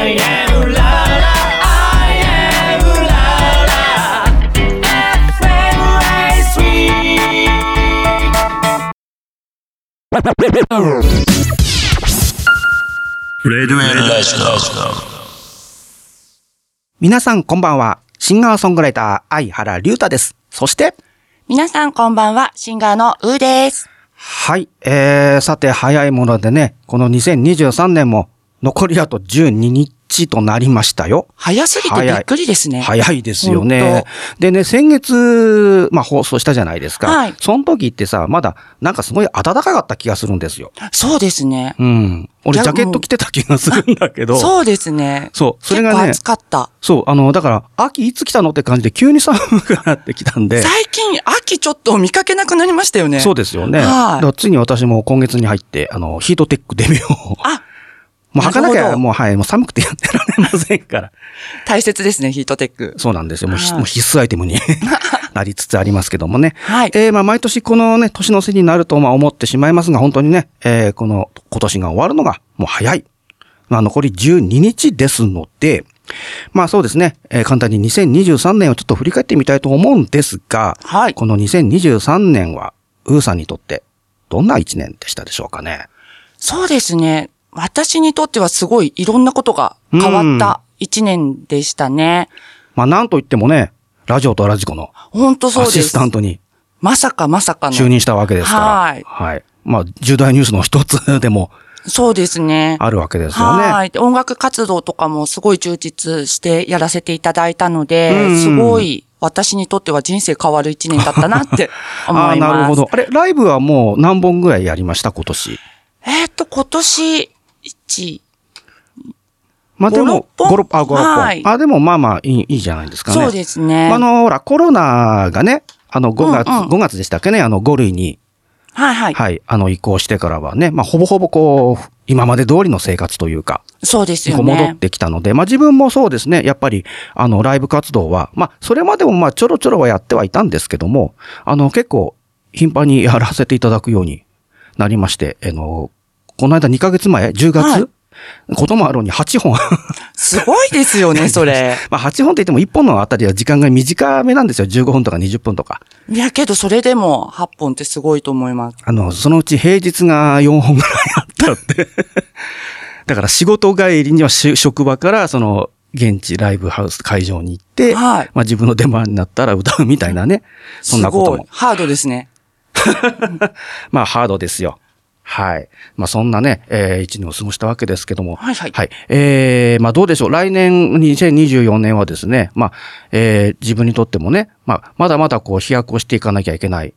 I am la la I am la la FM レディエルラジ皆さんこんばんは。シンガーソングライター、相原龍太です。そして、皆さんこんばんは、シンガーのうーです。はい、えー、さて早いものでね、この2023年も残りあと12日となりましたよ。早すぎてびっくりですね。早いですよね。でね、先月、まあ放送したじゃないですか。はいその時ってさ、まだなんかすごい暖かかった気がするんですよ。そうですね。うん。俺ジャケット着てた気がするんだけど。そうですね。そうそれがね暑かった。そう、あの、だから、秋いつ来たのって感じで急に寒くなってきたんで。最近、秋ちょっと見かけなくなりましたよね。そうですよね。はいついに私も今月に入って、あの、ヒートテックデビューを。あ、もう履かなきゃ、もう、はい、もう寒くてやってられませんから。大切ですね、ヒートテック。そうなんですよ。もう,、必須アイテムに なりつつありますけどもね。はいえーまあ、毎年このね、年の瀬になると、まあ、思ってしまいますが、本当にね、えーこの、今年が終わるのが、もう早い。まあ、残り12日ですので、まあそうですね、えー簡単に2023年をちょっと振り返ってみたいと思うんですが、はいこの2023年は、ウーさんにとって、どんな一年でしたでしょうかね？そうですね。私にとってはすごいいろんなことが変わった一年でしたね。まあなんといってもね、ラジオとラジコの本当そうですアシスタ。ントにまさかまさかの。就任したわけですから。はいはい。まあ、重大ニュースの一つでもそうですね。あるわけですよね。はい。で音楽活動とかもすごい充実してやらせていただいたので、うんすごい私にとっては人生変わる一年だったなって 思います。ああ、なるほど。あれ、ライブはもう何本ぐらいやりました、今年。えっ、と、今年、1、まあでも、5 6本5、6あ、5、6本。はいあ、でもまあまあいい、いいじゃないですかね。そうですね。あの、ほら、コロナがね、あの、5月、うんうん5月でしたっけね、あの、5類に、はいはい。はい、あの、移行してからはね、まあ、ほぼほぼこう、今まで通りの生活というか、そうですよこう戻っね。てきたので、まあ自分もそうですね、やっぱり、あの、ライブ活動は、まあ、それまでもまあ、ちょろちょろはやってはいたんですけども、あの、結構、頻繁にやらせていただくようになりまして、あの、この間2ヶ月前、10月、はいこともあるに8本。すごいですよね、それ。まあ8本って言っても1本のあたりは時間が短めなんですよ。15分とか20分とか。いやけど、それでも8本ってすごいと思います。あの、そのうち平日が4本ぐらいあったって。だから仕事帰りにはし職場からその現地ライブハウス会場に行って、はいまあ自分の出番になったら歌うみたいなね。そんなことも。ハードですね。まあハードですよ。はい。まあそんなね、えー一年を過ごしたわけですけども。はいはいはい。えー、まあどうでしょう。来年、2024年はですね、まあ、えー自分にとってもね、まあ、まだまだこう飛躍をしていかなきゃいけない。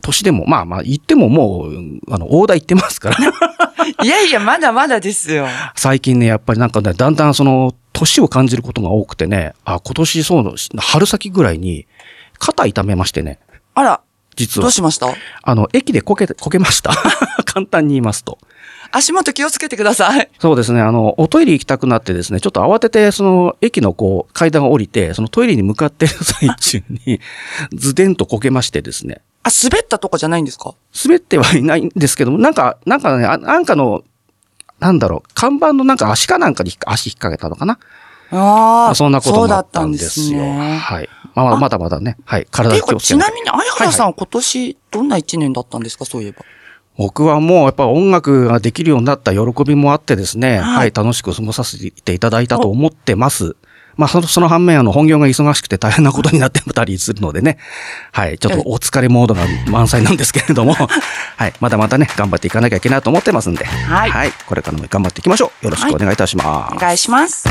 年でも、まあまあ言ってももう、うんあの、大台言ってますから。いやいや、まだまだですよ。最近ね、やっぱりなんかね、だんだんその、年を感じることが多くてね、あ、今年そう、春先ぐらいに、肩痛めましてね、あら、実はどう。しました？あの、駅でこけ、こけました。簡単に言いますと。足元気をつけてください。そうですね、あの、おトイレ行きたくなってですね、ちょっと慌てて、その、駅のこう、階段を降りて、そのトイレに向かってる最中に、ズデンとこけましてですね、あ、滑ったとかじゃないんですか？滑ってはいないんですけども、なんか、なんかね、あなんかの、なんだろう、看板のなんか足かなんかに足引っ掛けたのかな？ああ、そんなことそうだもあったったんでんですよ。すね。はい。まあ、まだまだね。はい。体気をつけなちないみに、相原さん、はい今年、どんな一年だったんですか、そういえば。僕はもうやっぱ音楽ができるようになった喜びもあってですね、はいはい、楽しく過ごさせていただいたと思ってます。まあ、その、その反面、あの、本業が忙しくて大変なことになってたりするのでね。はい。ちょっとお疲れモードが満載なんですけれども、はい。まだまだね、頑張っていかなきゃいけないと思ってますんで。はいこれからも頑張っていきましょう。よろしくお願いいたします。お願いします。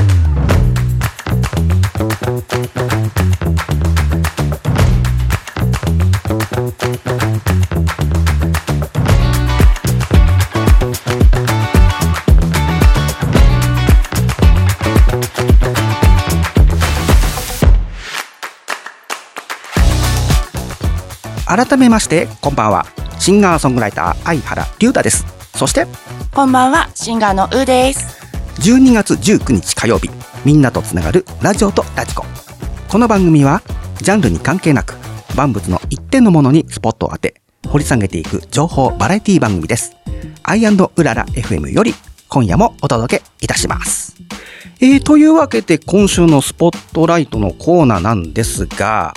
改めまして、こんばんは。シンガーソングライター、相原龍太です。そして、こんばんは、シンガーのうです。12月19日火曜日みんなとつながるラジオとラジコ。この番組はジャンルに関係なく万物の一点のものにスポットを当て掘り下げていく情報バラエティ番組です。アイうらら FM より今夜もお届けいたします。えー、というわけで今週のスポットライトのコーナーなんですが、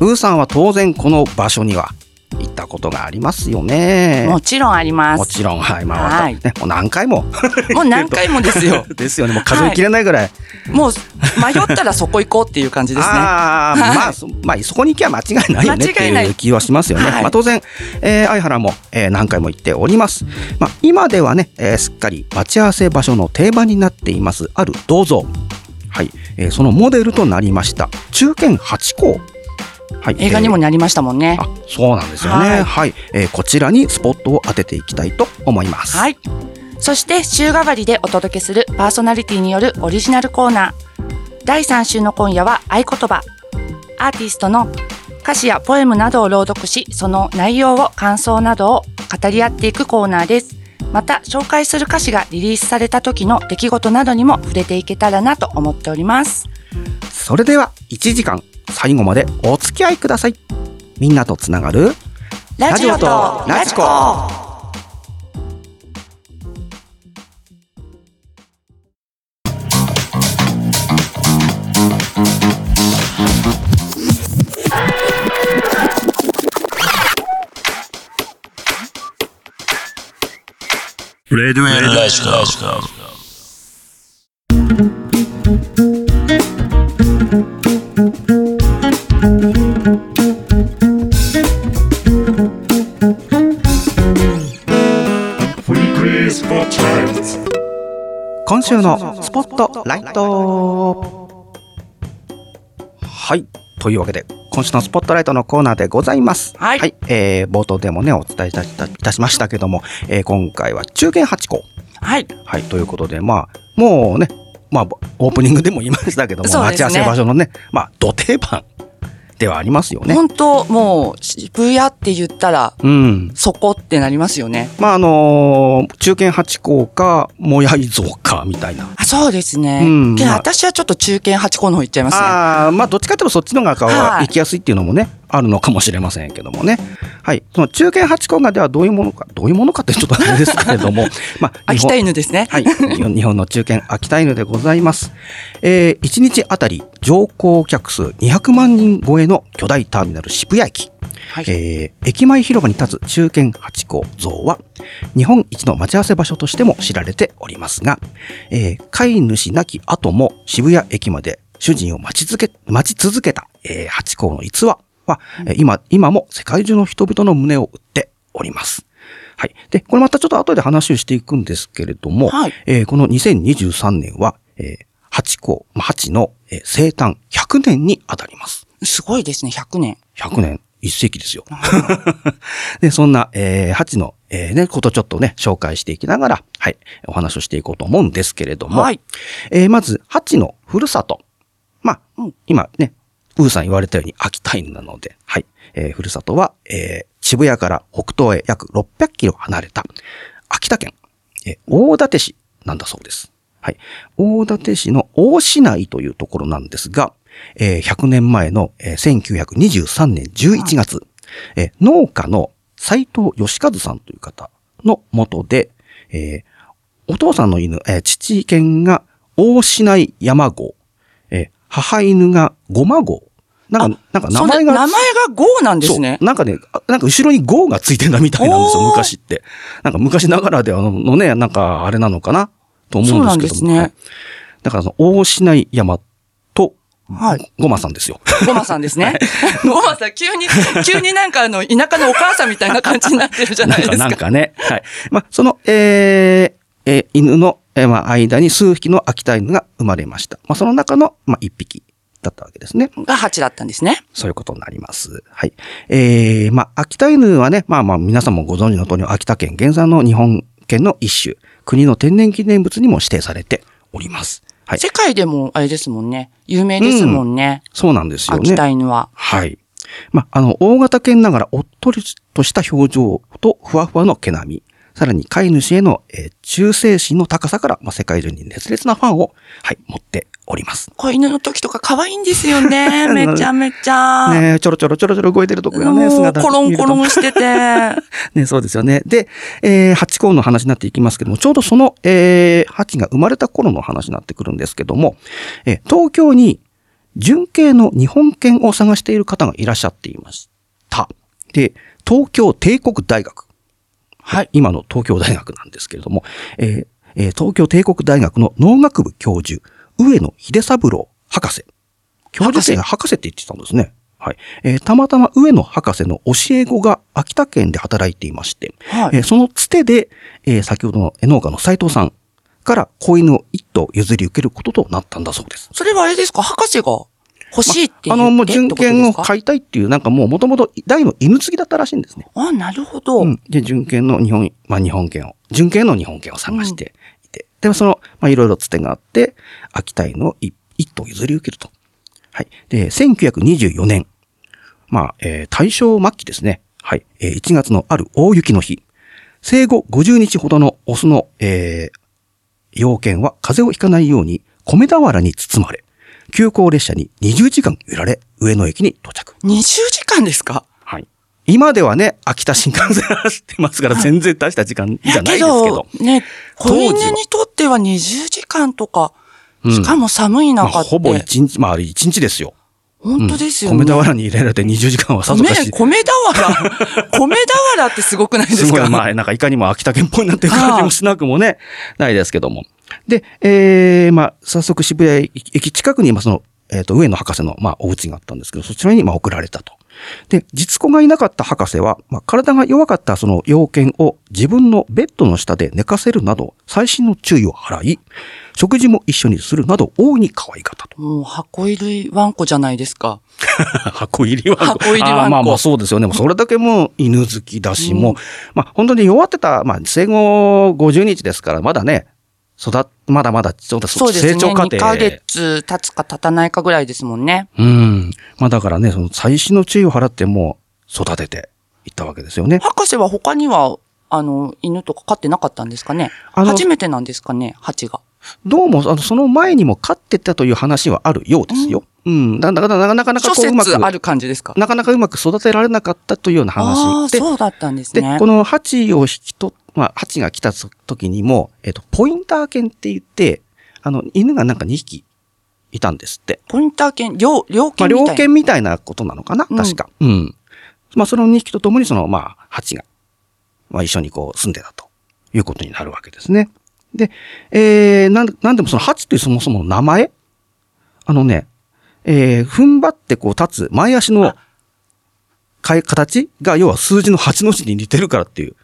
ウーさんは当然この場所には行ったことがありますよね。もちろんあります。もちろん、はい、まあ、はいね、もう何回も。もう何回もですよ。ですよね、もう数えきれないぐらい。もう迷ったらそこ行こうっていう感じですね。ああ、はいまあ、そまあ、そこに行きゃ間違いないよねっていう気はしますよね。はいまあ、当然、えー相原も、えー何回も行っております。まあ、今ではね、えーすっかり待ち合わせ場所の定番になっています、ある銅像。はい、えーそのモデルとなりました、中堅八甲。はい、映画にもなりましたもんね。あ、そうなんですよね。は、はいいえーこちらにスポットを当てていきたいと思います。はい。そして週替わりでお届けするパーソナリティによるオリジナルコーナー。第3週の今夜は合言葉。アーティストの歌詞やポエムなどを朗読し、その内容を感想などを語り合っていくコーナーです。また、紹介する歌詞がリリースされた時の出来事などにも触れていけたらなと思っております。それでは1時間最後までお付き合いください。みんなとつながるラジオとラジコレデュエルラジコ週のスポットライトはい。というわけで、今週のスポットライトのコーナーでございます。はいえー、冒頭でもね、お伝えいたしましたけども、えー今回は中堅八個。はい。はい。ということで、まあ、もうね、まあ、オープニングでも言いましたけども、ね待ち合わせ場所のね、まあ、土定番ではありますよね。本当もう渋谷って言ったらうん。そこってなりますよね。まあ、あのー中堅八甲か、もやい像か、みたいな。あそうですね。うんまあけど私はちょっと中堅八甲の方行っちゃいますね。ああ、まあ、どっちかというとそっちの方がはい行きやすいっていうのもね、あるのかもしれませんけどもね。はい。その中堅八甲がではどういうものか、どういうものかってちょっとあれですけれども、まあ、秋田犬ですね。はい。日本日本の中堅秋田犬でございます。えー、1日あたり乗降客数200万人超えの巨大ターミナル渋谷駅。はいえー駅前広場に立つ中堅八甲像は、日本一の待ち合わせ場所としても知られておりますが、えー飼い主なき後も渋谷駅まで主人を待ち続け、待ち続けた、えー、八甲の逸話は、えー今、今も世界中の人々の胸を打っております。はい。で、これまたちょっと後で話をしていくんですけれども、はいえーこの2023年は、えー、八甲、まあ八の、えー生誕100年に当たります。すごいですね、100年。100年、一世紀ですよ。で、そんな、えー、八の、えーね、ことちょっとね、紹介していきながら、はい、お話をしていこうと思うんですけれども、はいえーまず、八のふるさと。まあ、うん今ね、ウーさん言われたように秋田犬なので、はい、えーふるさとは、えー渋谷から北東へ約600キロ離れた、秋田県、えー大館市なんだそうです。はい。大館市の大市内というところなんですが、えー100年前の、えー1923年11月、えー農家の斉藤義和さんという方のもとで、えーお父さんの犬、えー父犬が大市内山号、母犬がごま号。なんか、なんか名前が名前がゴーなんですねそう。。なんかね、あなんか後ろに GO がついてんだみたいなんですよ、昔って。なんか昔ながらではののね、なんかあれなのかな？と思うんですけども。そうなんですねはいだからその、大市内山と、はい。ごまさんですよ。ゴマさんですね。ゴマさん、急に、急になんかあの、田舎のお母さんみたいな感じになってるじゃないですか。なんかね。はい。まあ、その、えーえー犬の、えーまあ、間に数匹の秋田犬が生まれました。まあ、その中の、まあ、一匹だったわけですね。が8だったんですね。そういうことになります。はい。えー、まあ、秋田犬はね、まあまあ、皆さんもご存知の通り、秋田県原産の日本犬の一種、国の天然記念物にも指定されております。はい。世界でもあれですもんね。有名ですもんね。そうなんですよね。秋田犬は。はい。まあ、あの、大型犬ながらおっとりとした表情とふわふわの毛並み、さらに飼い主への、えー忠誠心の高さから、まあ、世界中に熱烈なファンを、はい、持っております。子犬の時とか可愛いんですよね。めちゃめちゃ。ねちょろちょろちょろちょろ動いてるとこがね、姿コロンコロンしてて。ね、そうですよね。で、えー、ハチ公の話になっていきますけども、ちょうどその、えー、ハチが生まれた頃の話になってくるんですけども、えー東京に純系の日本犬を探している方がいらっしゃっていました。で、東京帝国大学。はい。今の東京大学なんですけれども、えーえー東京帝国大学の農学部教授、上野秀三郎博士。教授生が博士って言ってたんですね。はい。えーたまたま上野博士の教え子が秋田県で働いていまして、はいえーそのつてで、えー先ほどの農家の斉藤さんから子犬を一頭譲り受けることとなったんだそうです。それはあれですか？博士が欲しいって言ってあの、もう純犬をですか？飼いたいっていう、なんかもう元々大の犬好きだったらしいんですね。あ、なるほど。うん。で、純犬の日本、まあ日本犬を、純犬の日本犬を探していて、でもその、まあいろいろつてがあって、秋田犬を一一頭譲り受けると。はい。で、1924年、まあ、えー大正末期ですね。はい。えー1月のある大雪の日、生後50日ほどのオスの、えー、幼犬は風邪をひかないように米俵に包まれ、急行列車に20時間揺られ、上野駅に到着。20時間ですか？はい。今ではね、秋田新幹線走ってますから全然大した時間じゃないですけど。ね、子当時は犬にとっては20時間とか、うんしかも寒いまあ、中って。ほぼ一日、まああれ一日ですよ。本当ですよね。米俵に入れられて20時間はさぞかし。米、米俵 米俵ってすごくないですか？すごい、まあ、なんかいかにも秋田県っぽいなっていう感じもしなくもね、ないですけども。で、えー、まあ、早速渋谷駅近くに、まあ、その、えっ、と、上野博士の、まあ、お家があったんですけど、そちらに、まあ、送られたと。で、実子がいなかった博士は、まあ、体が弱かったその要件を自分のベッドの下で寝かせるなど、細心の注意を払い、食事も一緒にするなど、大いに可愛かったと。もう箱入りワンコじゃないですか。箱入りワンコ。箱入りワンコまあまあそうですよね。もうそれだけもう犬好きだし、もう、まあ本当に弱ってた、まあ生後50日ですから、まだね、育っ、まだまだ、ちょっとそうですね。成長過程。2ヶ月経つか経たないかぐらいですもんね。うん。まあだからね、その最新の注意を払ってもう育てていったわけですよね。博士は他には、あの、犬とか飼ってなかったんですかね？初めてなんですかね？蜂が。どうも、あの、その前にも飼ってたという話はあるようですよ。うん。だだからなかなか諸こううまく説、ある感じですか？なかなかうまく育てられなかったというようなああ話で、そうだったんですで、ね。このハチを引き取っ、まあ、ハチが来た時にも、えっ、と、ポインター犬って言って、あの、犬がなんか2匹いたんですって。ポインター犬、猟、猟まあ、犬みたいな？猟犬みたいなことなのかな？うん確か。うん。まあ、その2匹と共にその、まあ、ハチが、まあ、一緒にこう住んでたということになるわけですね。で、えー、なん、なんでもそのハチというそもそもの名前？あのね、えー、踏ん張ってこう立つ前足のかい形が要は数字の8の字に似てるからっていう。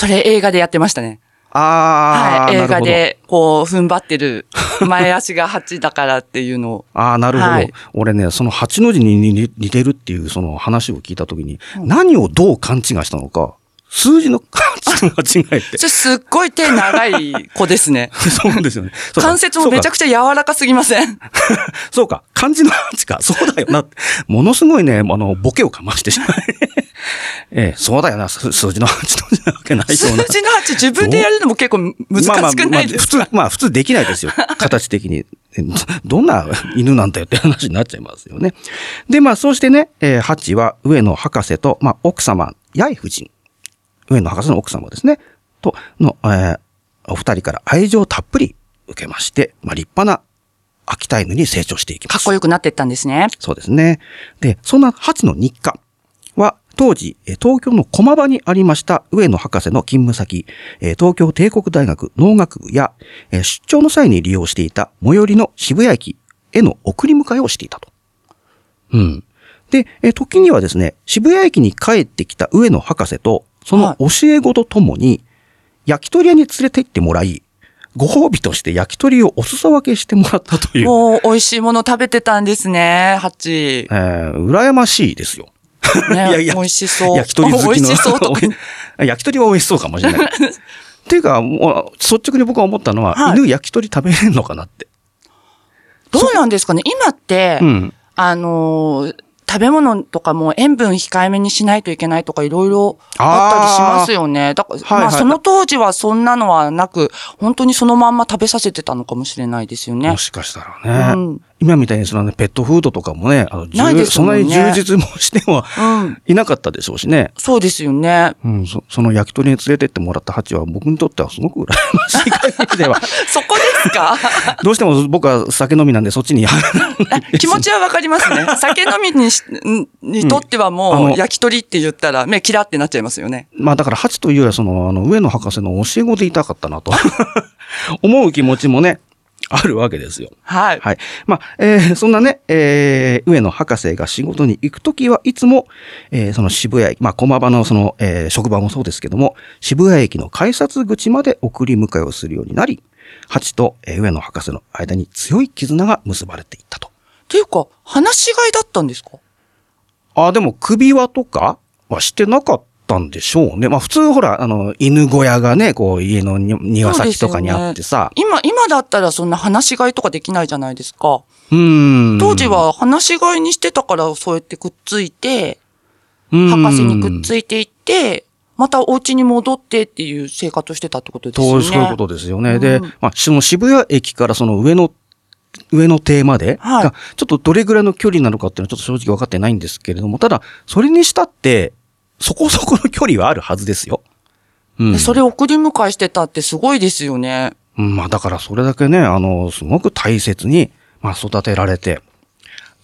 それ映画でやってましたね。ああ、はい。映。画で、こう、踏ん張ってる、前足が8だからっていうのを。ああ、なるほど。はい俺ね、その8の字に似てるっていうその話を聞いたときに、何をどう勘違いしたのか、数字の数を間違えて。それすっごい手長い子ですね。そうですよね。関節もめちゃくちゃ柔らかすぎません？そうか、漢字の8か。そうだよな。ものすごいね、あの、ボケをかましてしまう。ええ、そうだよな。す数字の8の字なわけない数ような。字の8自分でやるのも結構難しくないですか、まあまあまあ普通、まあ普通できないですよ。形的に。えどんな犬なんだよって話になっちゃいますよね。で、まあそうしてね、えーハチは上野博士と、まあ奥様、八重夫人。上野博士の奥様ですね。と、の、えーお二人から愛情をたっぷり受けまして、まあ立派な秋田犬に成長していきます。かっこよくなってったんですね。そうですね。で、そんなハチの日課は、当時、えー東京の駒場にありました上野博士の勤務先、えー東京帝国大学農学部や、えー出張の際に利用していた最寄りの渋谷駅への送り迎えをしていたと。うん。で、えー時にはですね、渋谷駅に帰ってきた上野博士と、その教え子とともに、焼き鳥屋に連れて行ってもらい、ご褒美として焼き鳥をお裾分けしてもらったという、もう美味しいもの食べてたんですね、8。えー、羨ましいですよ。ね、いやいや美味しそう。焼き鳥好きの。美味しそうとか。焼き鳥は美味しそうかもしれない。っていうか、もう、率直に僕は思ったのは、はい犬焼き鳥食べれるのかなって。どうなんですかね今って、うん。あのー食べ物とかも塩分控えめにしないといけないとかいろいろあったりしますよね。だから、はいはいまあその当時はそんなのはなく、本当にそのまんま食べさせてたのかもしれないですよねも。しかしたらね。うん今みたいにそのね、ペットフードとかもね、あの、ないですそんなんに充実もしてはうん。いなかったでしょうしね。そうですよね。うん、そその焼き鳥に連れてってもらったハチは僕にとってはすごく羨ましい限りでは。そこですか？どうしても僕は酒飲みなんでそっちに。気持ちはわかりますね。酒飲みにしんにとってはあものう、焼き鳥って言ったら目キラってなっちゃいますよね。まあだからハチというよりはその、あの、上野博士の教え子でいたかったなと。思う気持ちもね、あるわけですよ。はい。はい。まあ、えーそんなね、えー上野博士が仕事に行くときはいつも、えーその渋谷駅、まあ、駒場のその、えー職場もそうですけども、渋谷駅の改札口まで送り迎えをするようになり、ハチと、えー上野博士の間に強い絆が結ばれていったと。っていうか、話し飼いだったんですか？ああ、でも首輪とかはしてなかったんでしょうね。まあ普通ほら、あの、犬小屋がね、こう家のに庭先とかにあってさ。今、今だったらそんな話し飼いとかできないじゃないですか。うーん。当時は話し飼いにしてたからそうやってくっついて、うん、博士にくっついていって、またお家に戻ってっていう生活をしてたってことですよね。そうそういうことですよね。うんで、まあ、その渋谷駅からその上の、上の邸まではいが、ちょっとどれぐらいの距離なのかっていうのはちょっと正直分かってないんですけれども、ただ、それにしたって、そこそこの距離はあるはずですよ。うんで。それ送り迎えしてたってすごいですよね。うんまあ、だからそれだけね、あの、すごく大切に、まあ、育てられて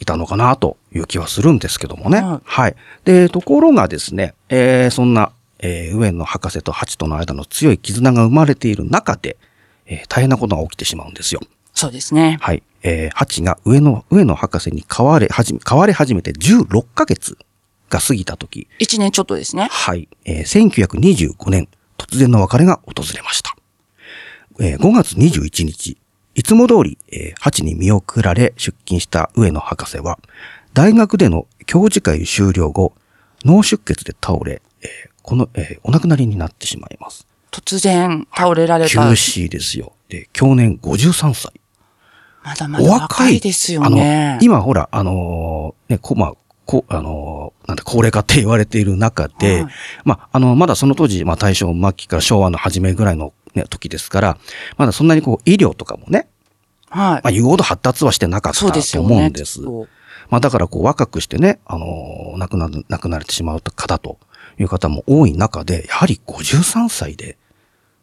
いたのかなという気はするんですけどもね。はいはい。で、ところがですね、えーそんな、えー上野博士とハチとの間の強い絆が生まれている中で、えー大変なことが起きてしまうんですよ。そうですね。はい。えー、ハチが上野、上野博士に飼われ始め、飼われ始めて16ヶ月が過ぎた時、一年ちょっとですね。はい。えー1925年、突然の別れが訪れました。えー5月21日、いつも通り、えー、ハチに見送られ出勤した上野博士は、大学での教授会終了後、脳出血で倒れ、えーこの、えーお亡くなりになってしまいます。突然倒れられた。急死ですよ。で、去年53歳。まだまだ若いですよね。あの、今ほら、あのーね、こ、まあ、こ、あのーなんだ、高齢化って言われている中で、はいまあ、あの、まだその当時、まあ、大正末期から昭和の初めぐらいのね、時ですから、まだそんなにこう、医療とかもね、はい。まあ、言うほど発達はしてなかったと。思うんです。まあ、だからこう、若くしてね、あのー亡くなる、亡くなれてしまう方という方も多い中で、やはり53歳で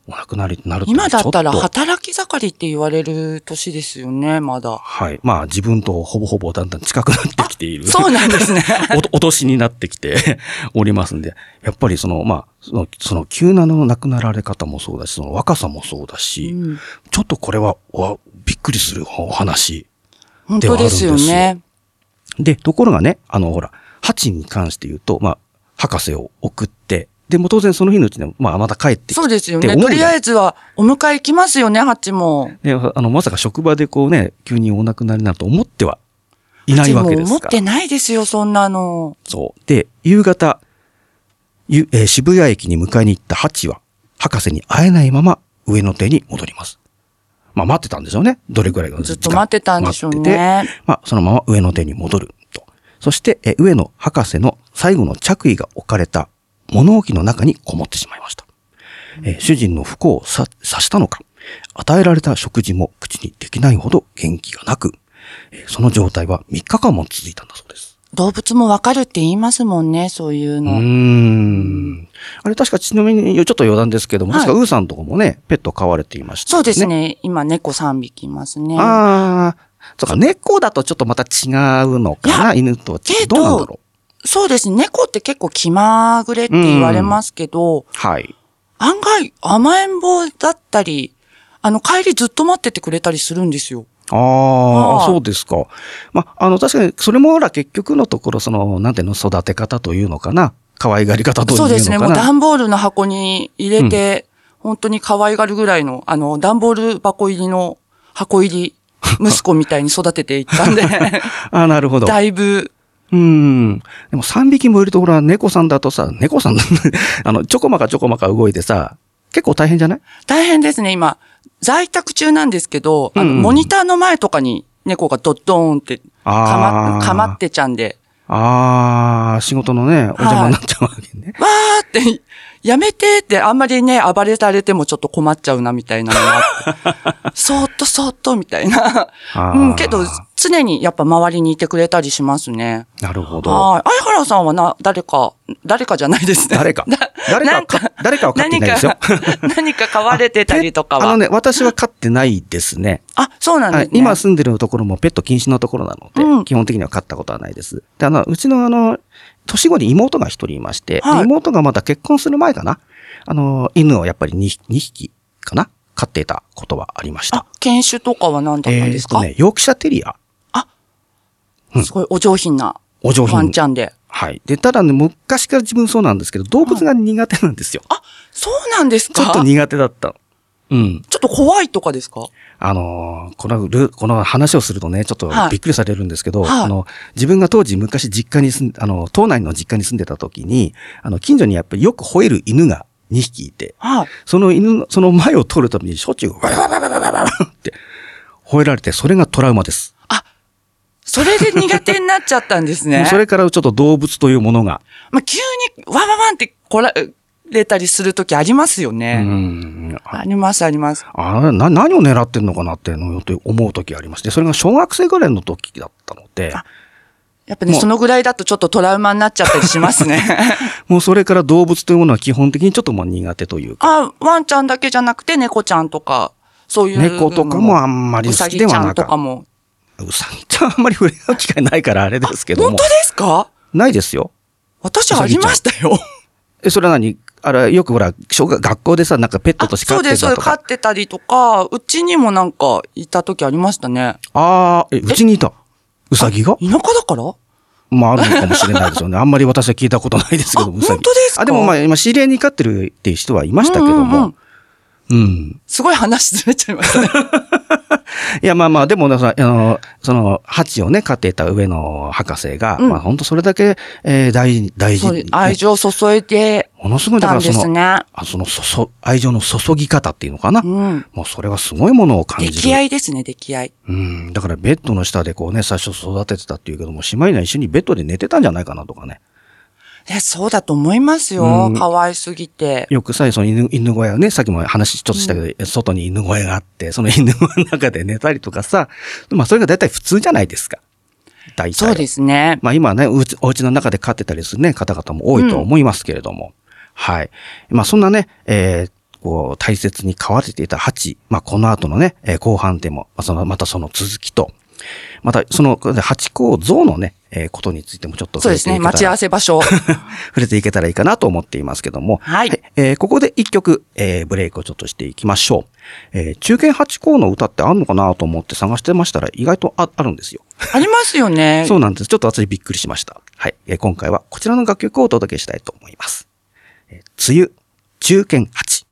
お亡くなりになる今だったらと働き盛りって言われる年ですよね、まだ。はい。まあ、自分とほぼほぼだんだん近くなってきている。そうなんですね。おと、お年になってきて おりますんで、やっぱりその、まあ、その、その急なの亡くなられ方もそうだし、その若さもそうだし、うんちょっとこれは、わびっくりするお話。本当ですよね。で、ところがね、あの、ほら、ハチに関して言うと、まあ、博士を送って、でも当然その日のうちに、まあ、また帰ってきて。そうですよね。とりあえずはお迎え来ますよね、ハチも。で、あの、まさか職場でこうね、急にお亡くなりになると思ってはいないわけですから。思ってないですよ、そんなの。そう。で、夕方、ゆえー渋谷駅に迎えに行ったハチは、博士に会えないまま上野邸に戻ります。まあ待ってたんでしょうね。どれぐらいがずっと待ってたんでしょうねまあそのまま上野邸に戻ると。そして、えー上野博士の最後の着衣が置かれた物置の中にこもってしまいました。えー主人の不幸をさ察したのか、与えられた食事も口にできないほど元気がなく、えーその状態は3日間も続いたんだそうです。動物もわかるって言いますもんね、そういうの。ん。あれ確かちなみに、ちょっと余談ですけども、はい確かウーさんとかもね、ペット飼われていました、そうです。ね。今、猫3匹いますね。ああ、そうか、猫だとちょっとまた違うのかいな、犬とは違う。けどどうなんだろそうですね。猫って結構気まぐれって言われますけど、う。はい。案外甘えん坊だったり、あの、帰りずっと待っててくれたりするんですよ。ああ、はいそうですか。まあ、あの、確かに、それもほら、結局のところ、その、なんていうの、育て方というのかな。可愛がり方というのかな。そうですね。もう段ボールの箱に入れて、本当に可愛がるぐらいの、あの、段ボール箱入りの箱入り息子みたいに育てていったんで、ああ、なるほど。だいぶ、うん。でも3匹もいると、ほら、猫さんだとさ、猫さん、あの、ちょこまかちょこまか動いてさ、結構大変じゃない？大変ですね、今。在宅中なんですけど、あの、うんうんモニターの前とかに猫がドッドーンって、かあま、ーかまってちゃんで、あー、仕事のね、お邪魔になっちゃうわけね。わーって、やめてって、あんまりね、暴れされてもちょっと困っちゃうな、みたいなのがあって。そーっとそーっと、みたいな。うん、けど、常にやっぱ周りにいてくれたりしますね。なるほど。はい。相原さんはな、誰か、誰かじゃないですね。誰かな誰かか誰かは飼ってないですよ何か何か飼われてたりとかは。あのね、私は飼ってないですね。あ、そうなんですね。はい今住んでるところもペット禁止のところなので、うん基本的には飼ったことはないです。で、あの、うちのあの、年後に妹が一人いまして、ではい妹がまだ結婚する前かな？あの、犬をやっぱり 2, 2匹かな？飼っていたことはありましたあ。、犬種とかは何だったんですか、えーっとね、ヨークシャテリア。うんすごいお上品なお上品。ワンちゃんで。はい。で、ただね、昔から自分そうなんですけど、動物が苦手なんですよ。あ、そうなんですか？ちょっと苦手だった。うん。ちょっと怖いとかですか？あのーこのル、この話をするとね、ちょっとはいびっくりされるんですけど、はいあの、自分が当時昔実家に住ん、あの、島内の実家に住んでた時に、あの、近所にやっぱりよく吠える犬が2匹いて、はい。その犬の、その前を通るたびにしょっちゅう、ワワワワワワワって吠えられて、それがトラウマです。それで苦手になっちゃったんですね。それからちょっと動物というものが、まあ、急にワンワンワンって来られたりするときありますようね。ん、ああります、あります。あな何を狙ってんのかなってのを思う時ありまして、それが小学生ぐらいの時だったので、あやっぱね、そのぐらいだとちょっとトラウマになっちゃったりしますね。もうそれから動物というものは基本的にちょっともう苦手というか、あ、ワンちゃんだけじゃなくて猫ちゃんとか、そういうの猫とかもあんまり好きではなうさぎちゃんとかった。かも。うさぎちゃんあんまり触れ合う機会ないからあれですけども本当。ですか？ないですよ。私ありましたよ。え、それは何？あれ、よくほら、小学学校でさ、なんかペットとして飼ってそうです、そうです。飼たとか。ってたりとか、うちにもなんかいた時ありましたね。ああ、え、うちにいた？うさぎが？田舎だから？まああるのかもしれないですよね。あんまり私は聞いたことないですけど、あうさぎ。本当ですか？あ、でもまあ今知り合いに飼ってるっていう人はいましたけどうんうんうもん。うん。すごい話ずれちゃいましたね。いや、まあまあ、でもあの、その、蜂をね、飼っていた上野博士が、うんまあ本当それだけ、えー大事、大事ね、愛情を注いでものすごい、だからその、ですね。あその、そそ、愛情の注ぎ方っていうのかな。うん。もうそれはすごいものを感じる。出来合いですね、出来合い。うん。だからベッドの下でこうね、最初育ててたっていうけども、しまいには一緒にベッドで寝てたんじゃないかなとかね。え、そうだと思いますよう。ん可愛すぎて。よくさ、その犬、犬小屋をね、さっきも話ちょっとしたけど、外に犬小屋があって、その犬の中で寝たりとかさ、まあそれが大体普通じゃないですか。大体。そうですね。まあ今ね、うちお家の中で飼ってたりするね、方々も多いと思いますけれども。はい。まあそんなね、えーこう、大切に飼われていた蜂。まあこの後のね、えー後半でも、まあその、またその続きと、またその、蜂構造のね、えーことについてもちょっとそうですね。待ち合わせ。せ場所。触れていけたらいいかなと思っていますけども。はいえーここで一曲、えーブレイクをちょっとしていきましょう。えー中堅八校の歌ってあるのかなと思って探してましたら意外とああるんですよ。ありますよね。そうなんです。ちょっと私びっくりしました。はい。えー今回はこちらの楽曲をお届けしたいと思います。えー梅雨、中堅八。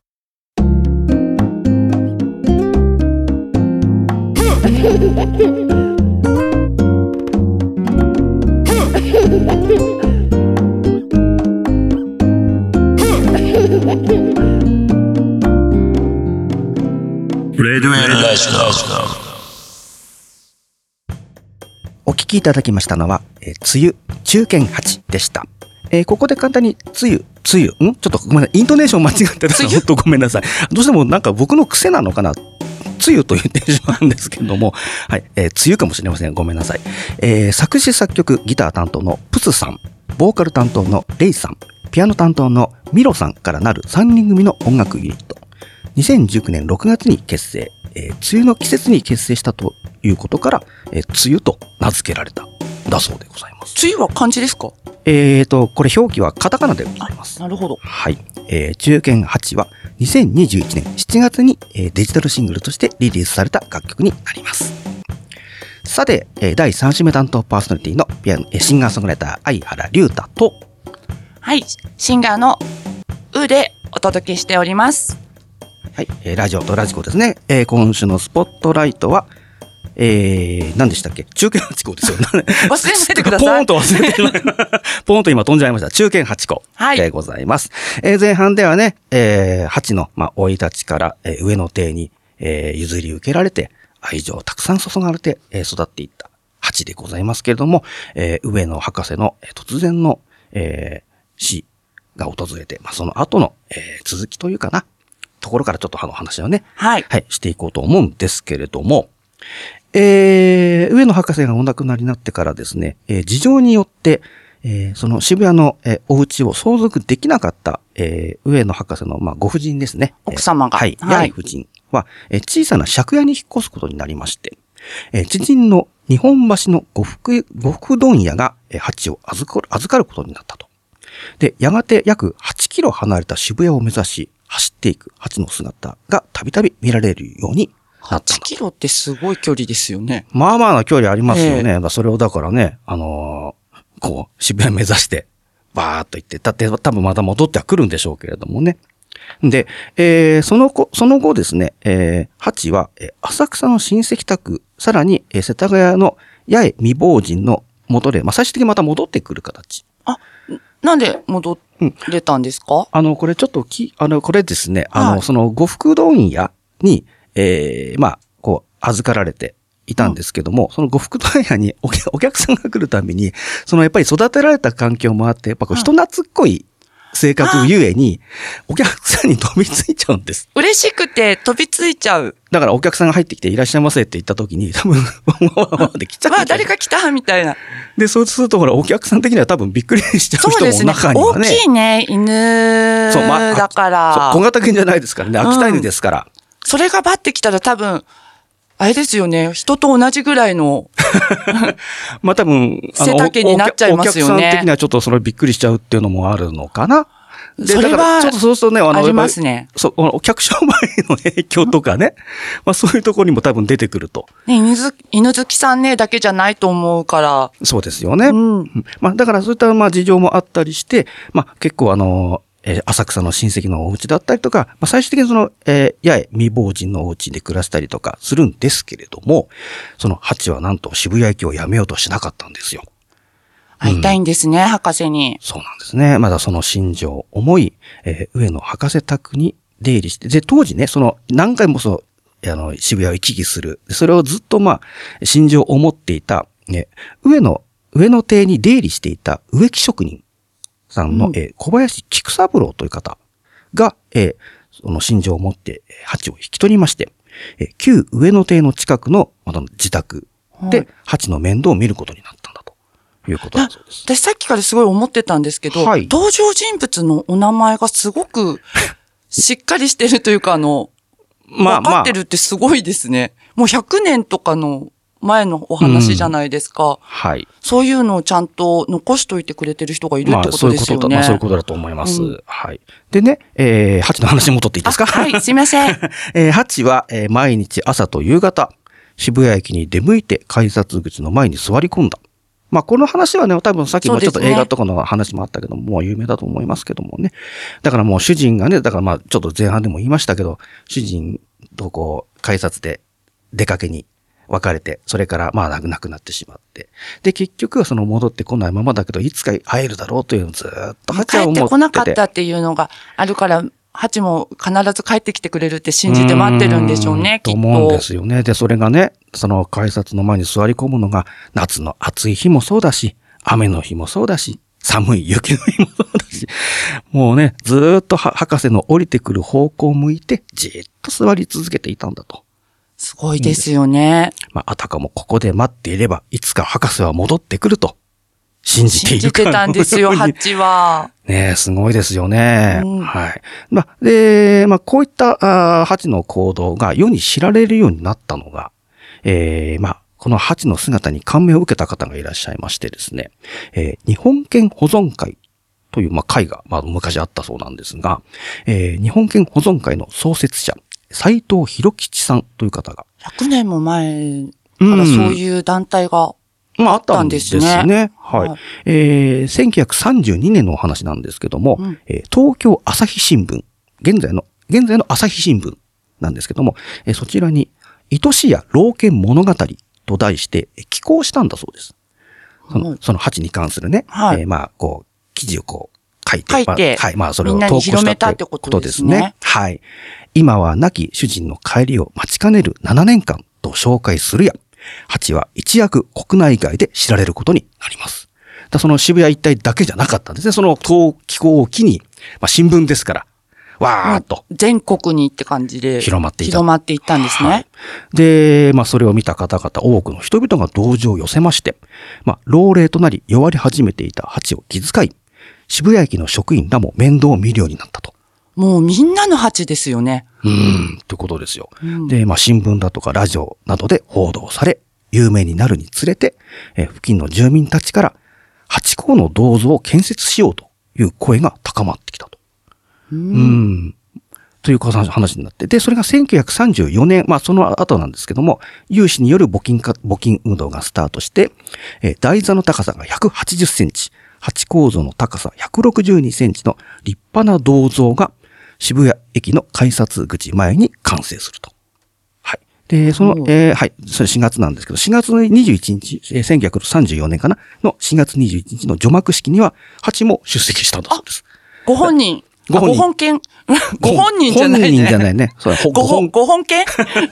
お聞きいただきましたのは、えー梅雨、中堅八でした。えーここで簡単に、梅雨、梅雨、ん？ちょっとごめんなさい。イントネーション間違ってたら梅雨本当ごめんなさい。どうしてもなんか僕の癖なのかな。梅雨と言ってしまうんですけれども、はい、えー梅雨かもしれません。ごめんなさい。えー作詞作曲、ギター担当のプスさん、ボーカル担当のレイさん、ピアノ担当のミロさんからなる3人組の音楽ユニット。2019年6月に結成、えー梅雨の季節に結成したということから、えー梅雨と名付けられた、だそうでございます。梅雨は漢字ですか？えーと、これ表記はカタカナでございます。なるほど。はい。えー中堅8は2021年7月に、えーデジタルシングルとしてリリースされた楽曲になります。さて、えー第3週目担当パーソナリティのピアノ、えーシンガーソングライター、相原龍太と、はい。シンガーのうでお届けしております。はい、えーラジオとラジコですね。えー今週のスポットライトは、えー、何でしたっけ？中堅8個ですよ。忘れないでくださいポーンと忘れてしまいポーンと今飛んじゃいました。中堅8個はいでございます。えー前半ではね、えー、8の、まあ、生い立ちから、えー上の帝に、えー譲り受けられて、愛情をたくさん注がれて、えー育っていった8でございますけれども、えー上野博士のえー突然の、えー死が訪れて、まあ、その後の、えー続きというかな、ところからちょっとあの話をね、はい。はい、していこうと思うんですけれども、えー、上野博士がお亡くなりになってからですね、えー事情によって、えーその渋谷の、えーお家を相続できなかった、えー上野博士の、まあ、ご婦人ですね。奥様がえーはい。はい夫人は、えー小さな借家に引っ越すことになりまして、えー知人の日本橋の呉服、呉服問屋が、えー鉢を預かる預かることになったと。で、やがて約8キロ離れた渋谷を目指し、走っていく蜂の姿がたびたび見られるようになった8と。キロってすごい距離ですよね。まあまあな距離ありますよえね。まあそれをだからね、あのーこう、渋谷目指して、バーっと行って、だって多分また戻っては来るんでしょうけれどもね。で、えーその後、その後ですね、えー、ハチは、えー浅草の親戚宅、さらに、えー世田谷の八重未亡人の元で、まあ最終的にまた戻ってくる形。あ、なんで戻れたんですか、あの、これちょっとき、あの、これですね、あの、はい。その、呉服問屋に、ええまあ、こう、預かられていたんですけども、その呉服問屋にお客 お客さんが来るたびに、その、やっぱり育てられた環境もあって、やっぱこう、人懐っこい性格ゆえに、お客さんに飛びついちゃうんです。嬉しくて飛びついちゃう。だからお客さんが入ってきていらっしゃいませって言った時に、多分、わわわで来ちゃう。わあ、誰か来たみたいな。で、そうすると、ほら、お客さん的には多分びっくりしちゃう人もそうですね。中にはね。大きいね、犬そうまあだから。小型犬じゃないですからね。秋田犬ですから。それがバッて来たら多分、あれですよね。人と同じぐらいの。まあ多分、背丈になっちゃいますよねお客さん的にはちょっとそれびっくりしちゃうっていうのもあるのかな。でそれはちょっとそうするとね、あの、ありますね。そう、お客商売の影響とかね。まあそういうところにも多分出てくると。ね、犬好き犬好きさんね、だけじゃないと思うから。そうですよね。うん。まあだからそういったまあ事情もあったりして、まあ結構あの、えー浅草の親戚のお家だったりとか、まあ最終的にその、えー、八重未亡人のお家で暮らしたりとかするんですけれども、そのハチはなんと渋谷駅を辞めようとしなかったんですよ。会いたいんですね、博士に。そうなんですね。まだその心情を思い、えー上野博士宅に出入りして、で、当時ね、その何回もそう、あの、渋谷を行き来する。それをずっとまあ、心情を思っていた、ね、上野、上野邸に出入りしていた植木職人さんの、うんえー小林菊三郎という方が、えーその心情を持って、えー蜂を引き取りまして、えー旧上野邸の近くの、また自宅ではい、蜂の面倒を見ることになったんだということだそうです。私さっきからすごい思ってたんですけど、はい登場人物のお名前がすごく しっかりしてるというか、あの、分かってるってすごいですね。もう100年とかの前のお話じゃないですか。はい。そういうのをちゃんと残しといてくれてる人がいるってことですよね。まあ、そういうことだ、まあ、そういうことだと思います。うんはい。でね、えー、ハチの話に戻っていいですか？あはい、すいません。えー、ハチは、えー毎日朝と夕方、渋谷駅に出向いて改札口の前に座り込んだ。まあ、この話はね、多分さっきもちょっと映画とかの話もあったけども、もう有名だと思いますけどもね。だからもう主人がね、だからまあ、ちょっと前半でも言いましたけど、主人とこう、改札で出かけに別れて、それからまあ、亡くなってしまって。で、結局はその戻ってこないままだけど、いつか会えるだろうというのをずーっとは思っててこなかったっていうのがあるから、ハチも必ず帰ってきてくれるって信じて待ってるんでしょうね、きっと。と思うんですよね。で、それがね、その改札の前に座り込むのが、夏の暑い日もそうだし、雨の日もそうだし、寒い雪の日もそうだし、もうね、ずーっとは博士の降りてくる方向を向いて、じーっと座り続けていたんだと。すごいですよね。まあ、あたかもここで待っていれば、いつか博士は戻ってくると、信じて信じいるかてたんですよ、ハチは。ねえ、すごいですよね。うんはい。まあ、で、まあ、こういった、あーハチの行動が世に知られるようになったのが、えーまあ、このハチの姿に感銘を受けた方がいらっしゃいましてですね、えー日本犬保存会という、まあ、会が、まあ、昔あったそうなんですが、えー日本犬保存会の創設者、斉藤博吉さんという方が、100年も前からそういう団体が、まあ、あったんですね。ですね。はい。はい。えー、1932年のお話なんですけども、うん。えー東京朝日新聞、現在の、現在の朝日新聞なんですけども、えーそちらに、愛しや老犬物語と題して、えー寄稿したんだそうです。その、はいその蜂に関するね、はい。えーまあ、こう、記事をこう、書いて、書いてまあはい、まあ、それを投稿したってことですねはい。今は亡き主人の帰りを待ちかねる7年間と紹介するや、ハチは一躍国内外で知られることになります。だその渋谷一帯だけじゃなかったんですね。その東気候を機に、まあ、新聞ですから、わーっと。全国にって感じで。広まっていた広まっていったんですね。はいで、まあ、それを見た方々、多くの人々が同情を寄せまして、まあ、老齢となり弱り始めていたハチを気遣い、渋谷駅の職員らも面倒を見るようになったと。もうみんなの蜂ですよね。うーん、ということですよ。うんで、まあ、新聞だとかラジオなどで報道され、有名になるにつれて、えー付近の住民たちから、ハチ公の銅像を建設しようという声が高まってきたと。ううんん。という話になって。で、それが1934年、まあその後なんですけども、有志による募金か、募金運動がスタートして、えー台座の高さが180センチ、八構造の高さ162センチの立派な銅像が渋谷駅の改札口前に完成すると。はい。で、そのえーはい、それ4月なんですけど、4月21日、えー1934年かなの4月21日の除幕式には、ハチも出席したんだそうです。ご本人。ご本ご本犬。ご本人じゃないね。本人じゃないね。そうほご本、ご本犬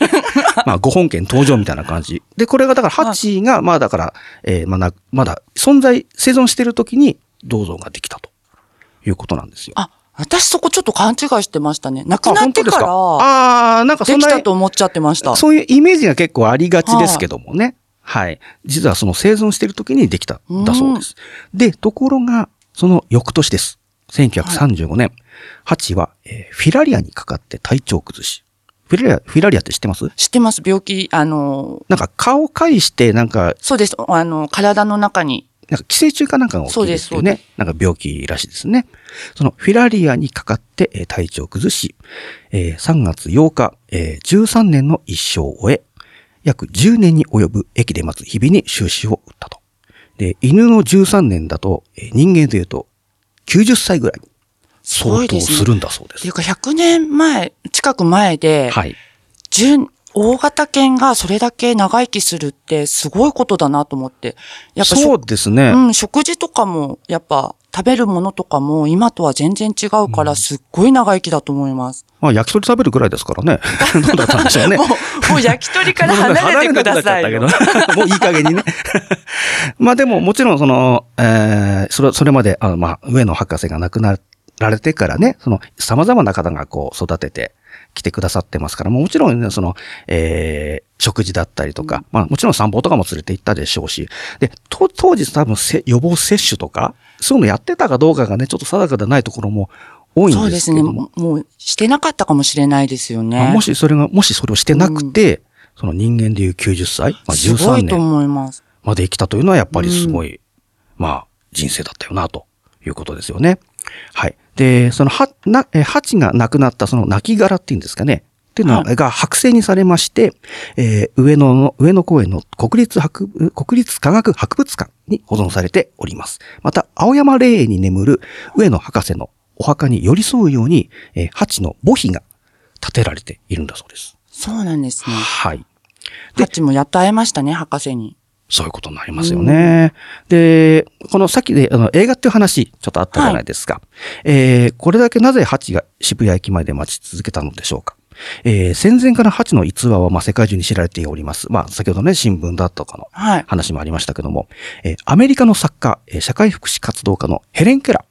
まあ、ご本件登場みたいな感じ。で、これがだから、ハチが、まあだから、えーまあな、まだ存在、生存してる時に銅像ができたということなんですよ。あ、私そこちょっと勘違いしてましたね。亡くあなってから、ああー、なんかそんなできたと思っちゃってました。そういうイメージが結構ありがちですけどもね。はい。実はその生存してる時にできたんだそうです。で、ところが、その翌年です。1935年、ハチは、えーフィラリアにかかって体調を崩し。フィラリア、フィラリアって知ってます？知ってます病気、あの、なんか顔を介して、なんかそうです。あの、体の中に。なんか寄生虫かなんかが起きるっていうそうね、なんか病気らしいですね。そのフィラリアにかかってえー体調を崩し、えー3月8日、えー13年の一生を終え、約10年に及ぶ駅で待つ日々に終止を打ったと。で、犬の13年だと、えー人間で言うと90歳ぐらい相当するんだそうです。っていうか、100年前、近く前で、はい。純大型犬がそれだけ長生きするってすごいことだなと思って。やっぱそうですね。うん、食事とかも、やっぱ食べるものとかも今とは全然違うから、すっごい長生きだと思います。まあ焼き鳥食べるぐらいですからね。どうだったんでしょうね。もう、もう焼き鳥から離れてくださいよ。離れなくなっちゃったけどもういい加減にね。まあでももちろんその、えー、それ、それまで、あの、まあ、上野博士が亡くなられてからね、その、様々な方がこう育ててきてくださってますから、もちろんね、その、えー、食事だったりとか、まあもちろん散歩とかも連れて行ったでしょうし、で、と当時多分せ予防接種とか、そういうのやってたかどうかがね、ちょっと定かでないところも多いんでそうですすね。けども。う、してなかったかもしれないですよね。まあもしそれが、もしそれをしてなくて、その人間でいう90歳、まあ、13すごいと年思います。まで生きたというのはやっぱりすごい、まあ人生だったよな、ということですよね。はい。で、そのは、な、え、ハチが亡くなったその亡骸っていうんですかね。っていうのが剥製にされまして、えー上野の、上野公園の国立博物、国立科学博物館に保存されております。また、青山霊園に眠る上野博士のお墓に寄り添うように、えーハチの墓碑が建てられているんだそうです。そうなんですね。はい。でハチもやっと会えましたね、博士に。そういうことになりますよね。で、このさっきで、あの、映画っていう話、ちょっとあったじゃないですか。えー、これだけなぜハチが渋谷駅前で待ち続けたのでしょうか。えー、戦前からハチの逸話は、まあ、世界中に知られております。まあ、先ほどね、新聞だとかのはい。話もありましたけども、えーアメリカの作家、えー社会福祉活動家のヘレン・ケラ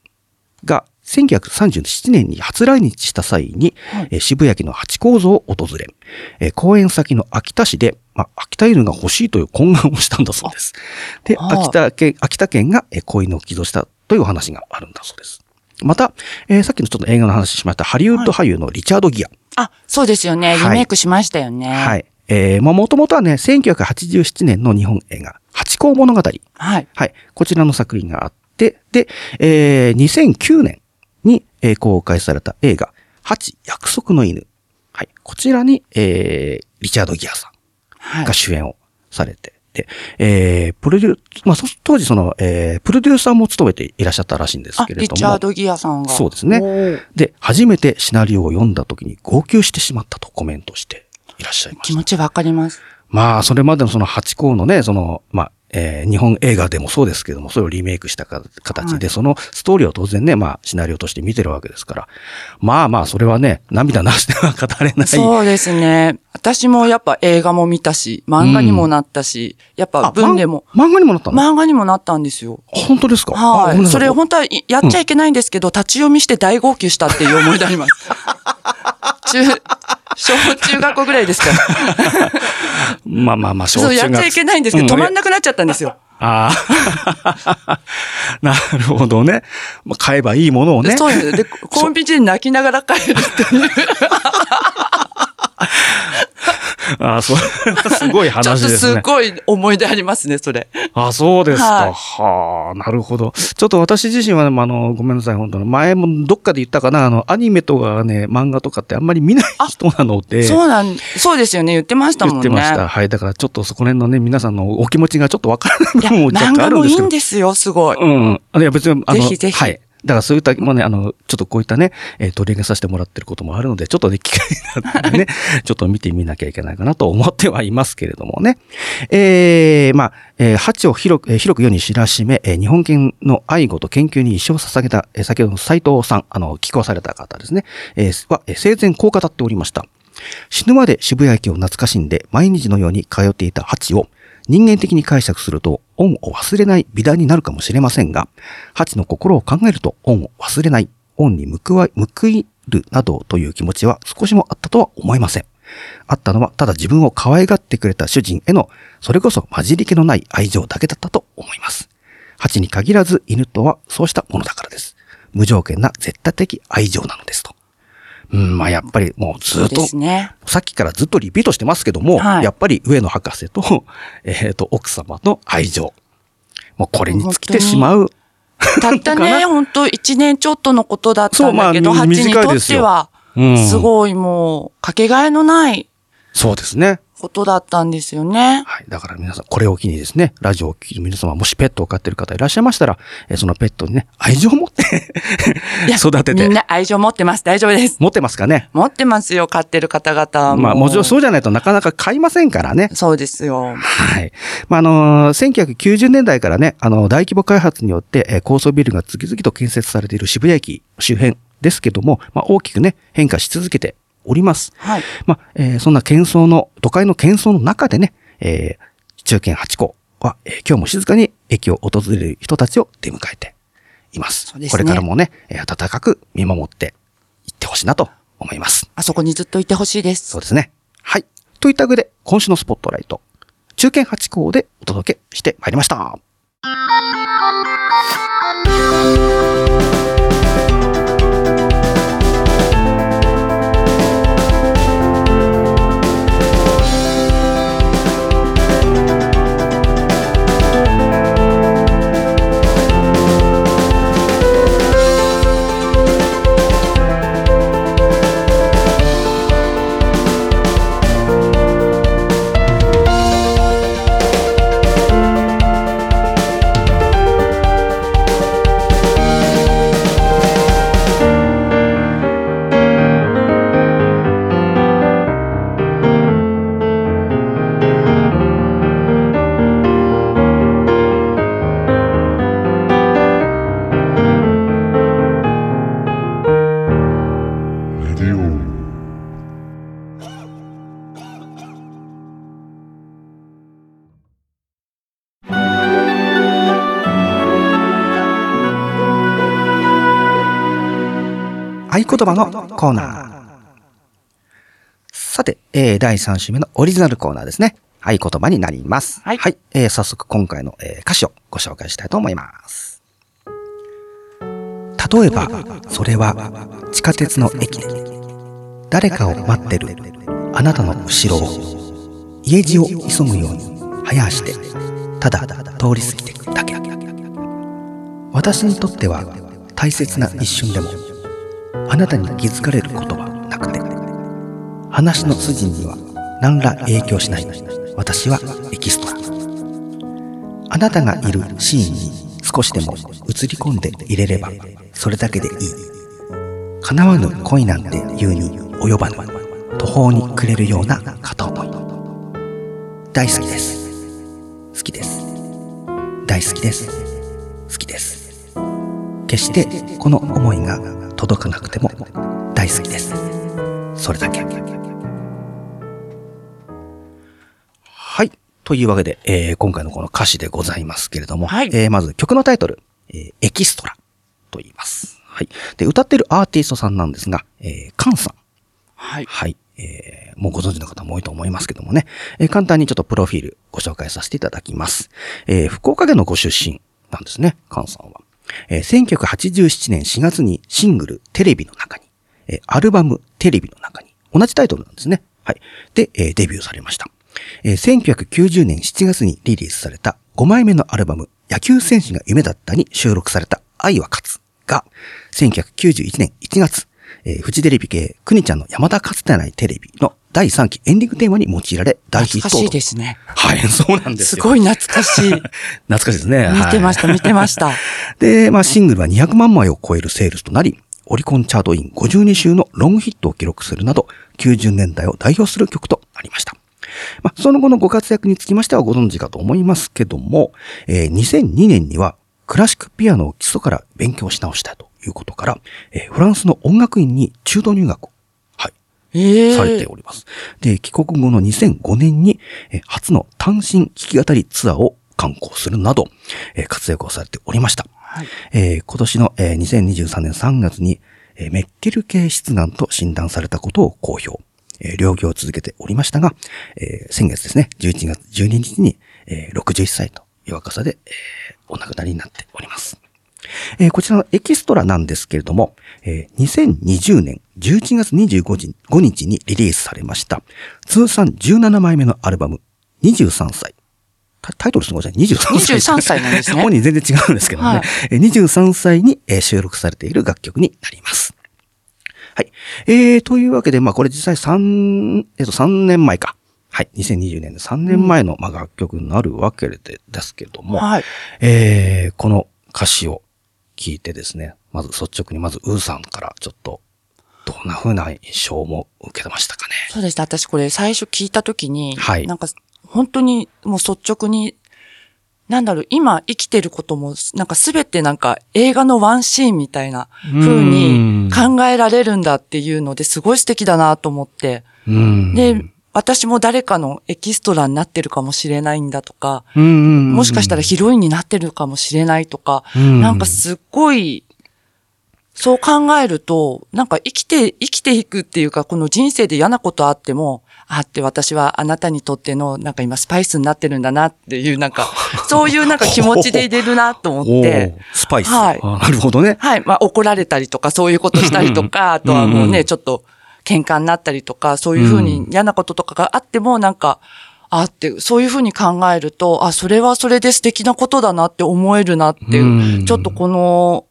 ーが1937年に初来日した際に、はいえー渋谷駅のハチ公像を訪れ、えー公演先の秋田市で、まあ、秋田犬が欲しいという懇願をしたんだそうです。で、秋田県、秋田県が、えー子犬を寄贈したというお話があるんだそうです。また、えーさっきのちょっと映画の話しました、ハリウッド俳優のリチャード・ギア。あ、そうですよね。はいリメイクしましたよね。はい。えー、まあ、もともとはね、1987年の日本映画、ハチ公物語。はい。はい。こちらの作品があって、で、えー、2009年に、えー公開された映画、ハチ約束の犬。はい。こちらに、えー、リチャード・ギアさはいんが。主演をされて、で、えー、プロデュー、まあ、そ当時その、えー、プロデューサーも務めていらっしゃったらしいんですあ、けれども。リチャード・ギアさんが。そうですねで、初めてシナリオを読んだ時に号泣してしまったとコメントしていらっしゃいました。気持ちわかります。まあ、それまでのその八校のね、その、まあ、えー日本映画でもそうですけども、それをリメイクしたか形で、そのストーリーを当然ね、まあ、シナリオとして見てるわけですから。まあまあ、それはね、涙なしでは語れない。そうですね。私もやっぱ映画も見たし、漫画にもなったし、やっぱ文でも、ま漫画にもなったの、漫画にもなったんですよ。本当ですか？あはい。それ本当はいやっちゃいけないんですけど、立ち読みして大号泣したっていう思い出あります。中、小中学校ぐらいですから。まあまあまあ、小そう、中学やっちゃいけないんですけど、うん止まんなくなっちゃったんですよ。ああ。なるほどね。まあ、買えばいいものをね。そうです。で、コンビニで泣きながら帰るっていう。ああ、それは すごいちょっと話ですね。すごい思い出ありますね、それ。あそうですか。はあ、なるほど。ちょっと私自身は、あの、ごめんなさい、本当に。前もどっかで言ったかな、あの、アニメとかね、漫画とかってあんまり見ない人なので。そうなん、そうですよね。言ってましたもんね。言ってました。はい。だからちょっとそこら辺のね、皆さんのお気持ちがちょっとわからない部分も若干あ漫画もいいるんですけど。んですよ、すごい。うん。あいや、別に、あの、ぜひぜひはい。だからそういった、もうね、あの、ちょっとこういったね、えー取り上げさせてもらってることもあるので、ちょっとね、機会になってね、ちょっと見てみなきゃいけないかなと思ってはいますけれどもね。えー、まあ、えー、ハチを広く、えー広く世に知らしめ、えー日本犬の愛護と研究に一生を捧げた、えー先ほどの斉藤さん、あの、寄稿された方ですね、えーは、えー生前こう語っておりました。死ぬまで渋谷駅を懐かしんで毎日のように通っていたハチを人間的に解釈すると恩を忘れない美談になるかもしれませんが、ハチの心を考えると恩を忘れない、恩に報わ報いるなどという気持ちは少しもあったとは思いません。あったのはただ自分を可愛がってくれた主人へのそれこそ混じり気のない愛情だけだったと思います。ハチに限らず犬とはそうしたものだからです。無条件な絶対的愛情なのですと。うん、まあやっぱりもうずっでとすね。さっきからずっとリピートしてますけども、はいやっぱり上野博士と、えっ、と、奥様の愛情。もうこれに尽きてしまう。たったね、本当一年ちょっとのことだったそうんまあだけど、ハチにと短いですよっては、うんすごいもう、かけがえのないそうですね。ことだったんですよね。はい。だから皆さん、これを機にですね、ラジオを聞きの皆様、もしペットを飼ってる方いらっしゃいましたら、えーそのペットにね、愛情を持っていや育ててみん、な愛情持ってます。大丈夫です。持ってますかね？持ってますよ、飼ってる方々も。まあ、もちろんそうじゃないとなかなか飼いませんからね。そうですよ。はい。まあ、あのー、1990年代からね、あの、大規模開発によって、えー高層ビルが次々と建設されている渋谷駅周辺ですけども、まあ、大きくね、変化し続けております。はい。まあ、えーそんな喧騒の、都会の喧騒の中でね、えー中堅八校は、えー今日も静かに駅を訪れる人たちを出迎えています。そうですねこれからもね、えー温かく見守っていってほしいなと思います。あそこにずっといてほしいです。そうですね。はい。といった上で、今週のスポットライト、中堅八校でお届けしてまいりました。葉のコーナー。さて、えー第3週目のオリジナルコーナーですね。合言葉になります。はいえー早速今回の、えー歌詞をご紹介したいと思います。例えば、それは地下鉄の駅で、誰かを待ってるあなたの後ろを、家路を急ぐように早足で、ただ通り過ぎていくだけ。私にとっては大切な一瞬でも、あなたに気づかれることはなくて、話の筋には何ら影響しない私はエキストラ。あなたがいるシーンに少しでも映り込んでいれれば、それだけでいい。叶わぬ恋なんて言うに及ばぬ、途方に暮れるような片思い。大好きです。好きです。大好きです。好きです。決してこの思いが届かなくても大好きです。それだけ。はい。というわけで、えー今回のこの歌詞でございますけれども、はいえーまず曲のタイトル、えーエキストラと言います。はい。で、歌ってるアーティストさんなんですが、えーカンさん。はい。はい。えーもうご存知の方も多いと思いますけどもね、えー簡単にちょっとプロフィールご紹介させていただきます。えー福岡県のご出身なんですね、カンさんは。えー1987年4月にシングル、テレビの中に、えーアルバム、テレビの中に、同じタイトルなんですね。はい。で、えーデビューされました。えー1990年7月にリリースされた5枚目のアルバム、野球選手が夢だったに収録された愛は勝つが、1991年1月、えーフジテレビ系、くにちゃんの山田かつてないテレビの第3期エンディングテーマに用いられ大ヒットを。懐かしいですね。はい、そうなんですよ。すごい懐かしい。懐かしいですね。見てました、はい見てました。で、まあ、シングルは200万枚を超えるセールスとなり、オリコンチャートイン52週のロングヒットを記録するなど、90年代を代表する曲となりました。まあ、その後のご活躍につきましてはご存知かと思いますけども、えー2002年にはクラシックピアノを基礎から勉強し直したということから、えーフランスの音楽院に中途入学を、されております。で、帰国後の2005年に、えー初の単身弾き語りツアーを観光するなど、えー活躍をされておりました。はい。えー今年の、えー2023年3月に、えーメッケル系失眼と診断されたことを公表。えー療養を続けておりましたが、えー先月ですね、11月12日に、えー61歳という若さで、えーお亡くなりになっております。えーこちらのエキストラなんですけれども、えー2020年11月25日 ,5 日にリリースされました、通算17枚目のアルバム、23歳。タタイトルすごいですね。23歳。23歳なんですね 本人全然違うんですけどね。はいえー23歳にえー収録されている楽曲になります。はい。えー、というわけで、まあこれ実際3、えっ、と3年前か。はい。2020年で3年前の、まあ、楽曲になるわけでですけども、はい。えー、この歌詞を聞いてですね、まず率直にまずウーさんからちょっと、どんな風な印象も受けてましたかね？そうですね。私これ最初聞いたときに、はいなんか本当にもう率直に、なんだろう、今生きてることも、なんかすべてなんか映画のワンシーンみたいな風に考えられるんだっていうのですごい素敵だなと思って。うん。で、私も誰かのエキストラになってるかもしれないんだとか、うん、もしかしたらヒロインになってるかもしれないとか、うんなんかすっごい、そう考えると、なんか生きて、生きていくっていうか、この人生で嫌なことあっても、あって私はあなたにとっての、なんか今スパイスになってるんだなっていう、なんか、そういうなんか気持ちでいれるなと思っおてー、スパイス。はいあなるほどね。はい。まあ怒られたりとか、そういうことしたりとか、あとはもうね、うんうんちょっと喧嘩になったりとか、そういうふうに嫌なこととかがあっても、なんか、あって、そういうふうに考えると、あ、それはそれで素敵なことだなって思えるなっていう、うんちょっとこの、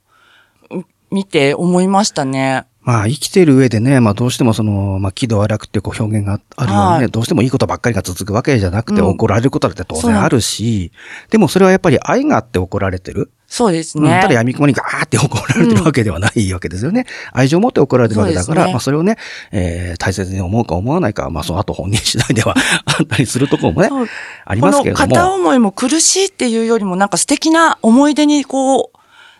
う見て思いましたね。まあ生きてる上でね、まあどうしてもその、まあ喜怒哀楽っていうこう表現があるようにね、はいどうしてもいいことばっかりが続くわけじゃなくて、うん怒られることだって当然あるし、でもそれはやっぱり愛があって怒られてる。そうですうんね。ただ闇雲にガーって怒られてるわけではないわけですよね。愛情を持って怒られてるわけだから、ねまあそれをね、えー大切に思うか思わないかは、まあその後本人次第では あったりするところもねありますけれども。この片思いも苦しいっていうよりもなんか素敵な思い出にこう、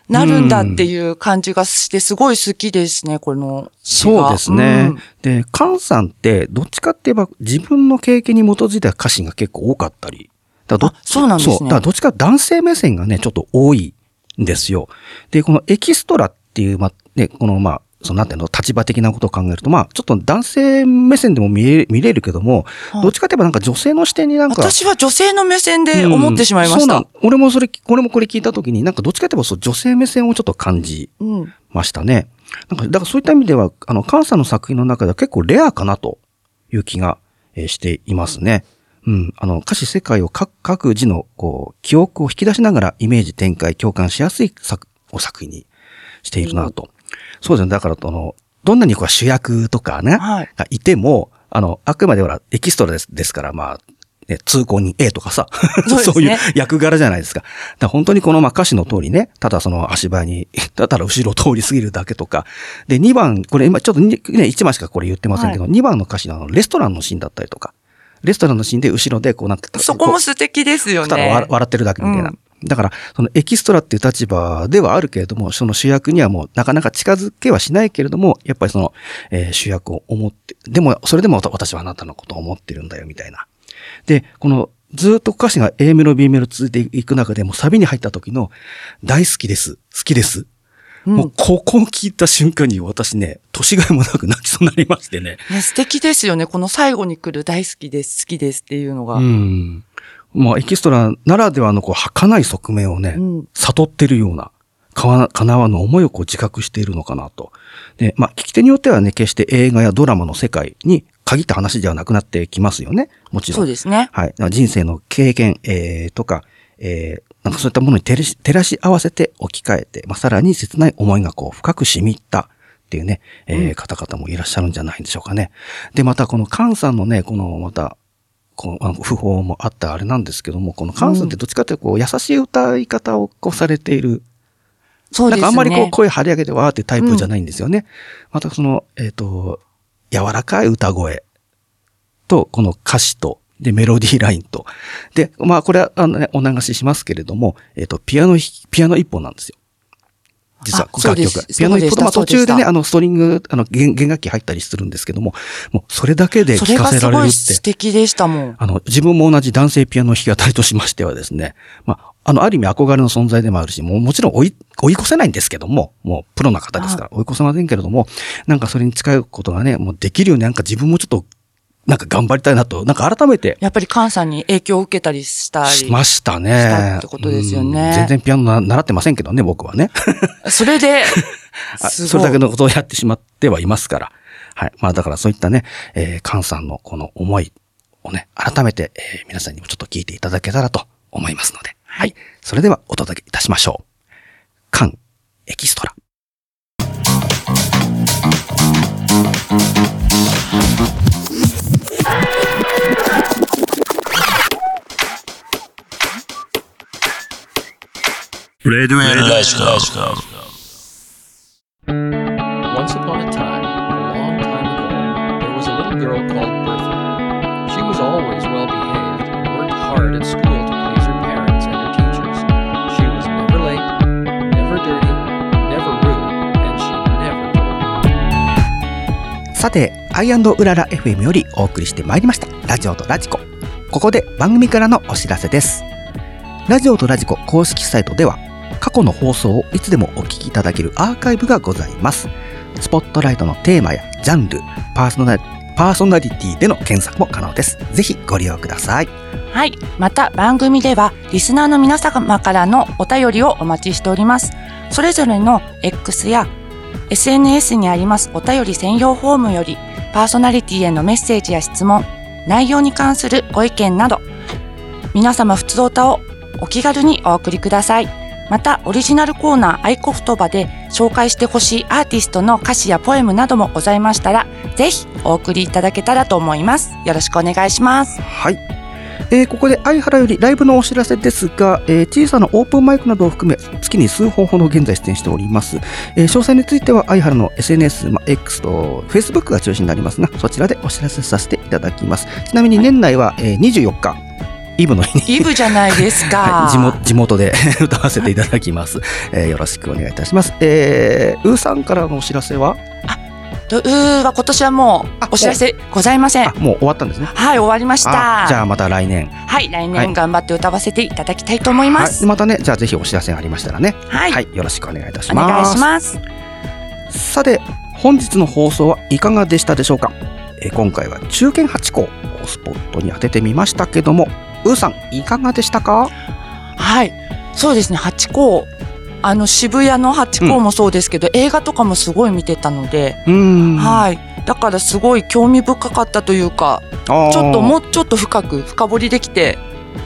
なるんだっていう感じがしてすごい好きですね、このそうですね。うんで、菅さんって、どっちかって言えば、自分の経験に基づいた歌詞が結構多かったり。だどあそうなんですねそう。だからどっちか男性目線がね、ちょっと多いんですよ。で、このエキストラっていう、まあ、ね、この、まあ、そのなんていうの、立場的なことを考えると、まあ、ちょっと男性目線でも見れ見れるけども、はいどっちかって言えばなんか女性の視点になんか、私は女性の目線で思ってしまいましたうんそうなん。俺もそれ、俺もこれ聞いたときに、なんかどっちかって言えばそう女性目線をちょっと感じうん。ましたね。なんか、だからそういった意味では、あの、カンさんの作品の中では結構レアかなという気が、えーしていますね。うん。あの、歌詞世界を各、各自の、こう、記憶を引き出しながらイメージ展開、共感しやすい作、お作品にしているなと。そうですね。だから、あの、どんなにこう主役とかね、はいがいても、あの、あくまでほら、エキストラですですから、まあ、ね、通行人 A とかさ、そうね いう役柄じゃないですか。だから本当にこのまあ歌詞の通りね、ただその足早に、ただ後ろを通り過ぎるだけとか。で、2番、これ今ちょっとにね、1番しかこれ言ってませんけど、2番の歌詞のレストランのシーンだったりとか、レストランのシーンで後ろでこうなってたそこも素敵ですよただ。笑ってるだけみたいな。うんだから、そのエキストラっていう立場ではあるけれども、その主役にはもうなかなか近づけはしないけれども、やっぱりその、えー、主役を思って、でも、それでも私はあなたのことを思ってるんだよ、みたいな。で、この、ずっと歌詞が A メロ、B メロ続いていく中でもサビに入った時の、大好きです、好きです。うん、もう、ここを聞いた瞬間に私ね、年がいもなく泣きそうになりましてね。ね素敵ですよね。この最後に来る大好きです、好きですっていうのが。うん。まあ、エキストラならではのこう、儚い側面をね、うん、悟ってるような、かなわぬ思いをこう自覚しているのかなと。で、まあ、聞き手によってはね、決して映画やドラマの世界に限った話ではなくなってきますよね。もちろん。そうですね。はい。人生の経験、えー、とか、えー、なんかそういったものに照らし照らし合わせて置き換えて、まあ、さらに切ない思いがこう深く染み入ったっていうね、えー、方々もいらっしゃるんじゃないんでしょうかね。で、またこの菅さんのね、このまた、この、不法もあったあれなんですけども、このカンさんってどっちかというと、こう、優しい歌い方をこうされている。そうですね。なんかあんまりこう、声張り上げてわーってタイプじゃないんですよね。うん、またその、えっ、ー、と、柔らかい歌声と、この歌詞と、で、メロディーラインと。で、まあ、これは、あのね、お流ししますけれども、えっ、ー、と、ピアノ、ピアノ一本なんですよ。実は楽曲が。ピアノ一本、まあ途中でね、あの、ストリング、あの弦、弦楽器入ったりするんですけども、もうそれだけで聴かせられるって。素敵でしたもん。あの、自分も同じ男性ピアノ弾き語りとしましてはですね、まあ、あの、ある意味憧れの存在でもあるし、もうもちろん追い、追い越せないんですけども、もうプロな方ですから追い越せませんけれども、なんかそれに近いことがね、もうできるようになんか自分もちょっとなんか頑張りたいなと、なんか改めて。やっぱり菅さんに影響を受けたりしたり。しましたね。したってことですよね。全然ピアノ習ってませんけどね、僕はね。それで それだけのことをやってしまってはいますから。はい。まあだからそういったね、えー、菅さんのこの思いをね、改めて、えー、皆さんにもちょっと聞いていただけたらと思いますので。はい。それではお届けいたしましょう。菅エキストラ。レッドウェルスカウンさて、アイアンドウララ FM よりお送りしてまいりました、ラジオとラジコ。ここで番組からのお知らせです。ラジオとラジコ公式サイトでは、過去の放送をいつでもお聞きいただけるアーカイブがございます。スポットライトのテーマやジャンル、パーソナパーソナリティでの検索も可能です。ぜひご利用ください。はい。また番組ではリスナーの皆様からのお便りをお待ちしております。それぞれの X や SNS にありますお便り専用フォームよりパーソナリティへのメッセージや質問、内容に関するご意見など皆様普通歌をお気軽にお送りください。また、オリジナルコーナー、愛子言葉で紹介してほしいアーティストの歌詞やポエムなどもございましたら、ぜひお送りいただけたらと思います。よろしくお願いします。はい。えー、ここで相原よりライブのお知らせですが、えー、小さなオープンマイクなどを含め月に数本ほど現在出演しております。えー、詳細については相原の SNS、ま、X と Facebook が中心になりますが、そちらでお知らせさせていただきます。ちなみに年内は、えー、24日、イブの日に。イブじゃないですか、はい、地元地元で 歌わせていただきます、えー、よろしくお願いいたします。えー、ウーさんからのお知らせは？あうーは今年はもうお知らせございません。もう終わったんですね。はい終わりました。じゃあまた来年。はい来年頑張って歌わせていただきたいと思います、はい、またねじゃあぜひお知らせがありましたらね、はい、はい、よろしくお願いいたします。お願いします。さて本日の放送はいかがでしたでしょうか？え今回は中堅8校をスポットに当ててみましたけどもウーさん、いかがでしたか？はい。そうですね、ハチ公。あの、渋谷のハチ公もそうですけど、うん、映画とかもすごい見てたので、はい。だからすごい興味深かったというか、ちょっともうちょっと深く深掘りできて、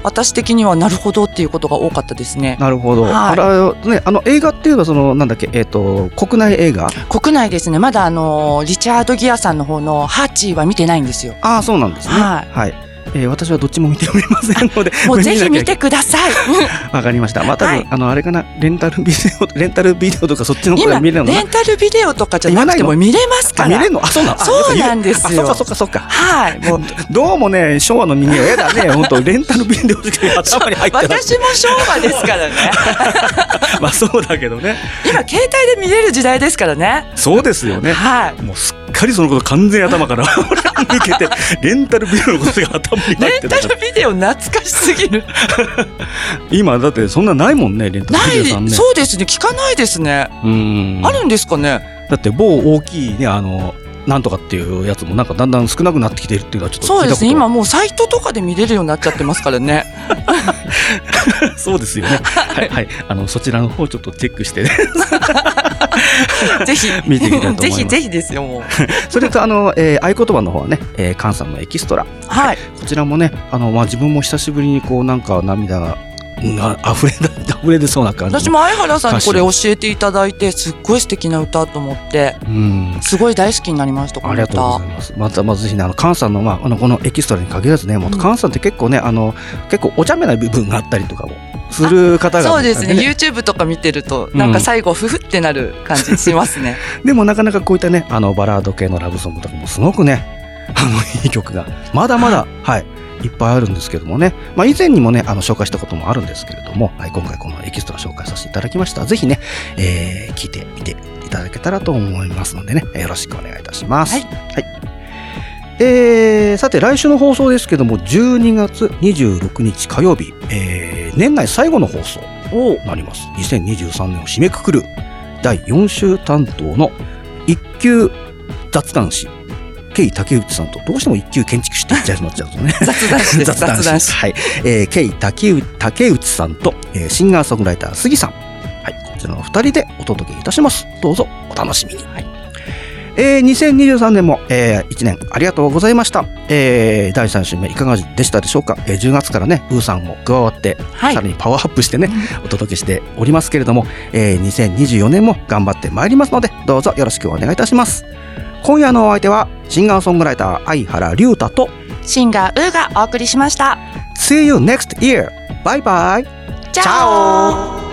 私的にはなるほどっていうことが多かったですね。なるほど。はい、あらねあの映画っていうのはそのなんだっけ？えっ、ー、と国内映画？国内ですね。まだあのリチャードギアさんの方のハーチーは見てないんですよ。ああそうなんですね。はい。はいえー私はどっちも見ておりませんので、もうぜひ見てください。わかりました。まあ、多分、はいあの、あれかな、レンタルビデオ、レンタルビデオとかそっちの方今、が見れるのレンタルビデオとかじゃなくても見れますかあ、ら。見れるの？あ、そうなそうなんですよあ、そっかそっかそっか。はい。もうどうもね、昭和の耳は嫌だね。本当レンタルビデオしか頭に入ってない。私も昭和ですからね。まあ、そうだけどね。今、携帯で見れる時代ですからね。そうですよね。はい。もうすっかりそのこと完全に頭から抜けて、レンタルビデオのことが頭レンタ。ルビデオ懐かしすぎる。今だってそんなないもんね、レンタルビデオさんね。そうですね。聞かないですね。うん。あるんですかね。だって某大きいね、あの、なんとかっていうやつもなんかだんだん少なくなってきてるっていうのはちょっとそうですね。今もうサイトとかで見れるようになっちゃってますからね。とそうですよね。はい、はい。あの、そちらの方ちょっとチェックしてね。ぜひ。見てみたいと思いますぜひぜひですよ、もう。それとあの、えー合言葉の方はね、えー、菅さんのエキストラ。はい。こちらもね、あの、まあ、自分も久しぶりにこう、なんか涙が、うんあ溢れだ、溢れ出そうな感じの。私も相原さんにこれ教えていただいて、すっごい素敵な歌と思って、うん。すごい大好きになりました、このありがとうござ歌い。ます。また、まずぜひね、あの、菅さんの、まあ、あの、このエキストラに限らずね、もう、うん菅さんって結構ね、あの、結構お茶目な部分があったりとかもする方が。そうですね。YouTube とか見てると、なんか最後、ふふってなる感じしますね。でもなかなかこういったね、あの、バラード系のラブソングとかもすごくね、あの、いい曲が、まだまだ、はい、いっぱいあるんですけどもね、まあ以前にもね、あの、紹介したこともあるんですけれども、はい、今回このエキストラ紹介させていただきました。ぜひね、えー、聞いてみていただけたらと思いますのでね、よろしくお願いいたします。はい。はい。えー、さて来週の放送ですけども、12月26日火曜日、えー、年内最後の放送おなります。2023年を締めくくる第4週担当の一級雑談師、ケイ竹内さんとどうしても一級建築士って言っちゃいまっちゃうんですよね。雑談師です。雑談師。はい。えー、ケイ竹内竹内さんと、えーシンガーソングライター杉さん。はい。こちらの二人でお届けいたします。どうぞお楽しみに。はい。えー、2023年も、えー、1年ありがとうございました。えー、第3週目いかがでしたでしょうか、えー、10月からね、ウーさんも加わって、はいさらにパワーアップしてね、お届けしておりますけれども、えー、2024年も頑張ってまいりますので、どうぞよろしくお願いいたします。今夜のお相手は、シンガーソングライター、相原龍太と、シンガーウーがお送りしました。See you next year! バイバイチャオ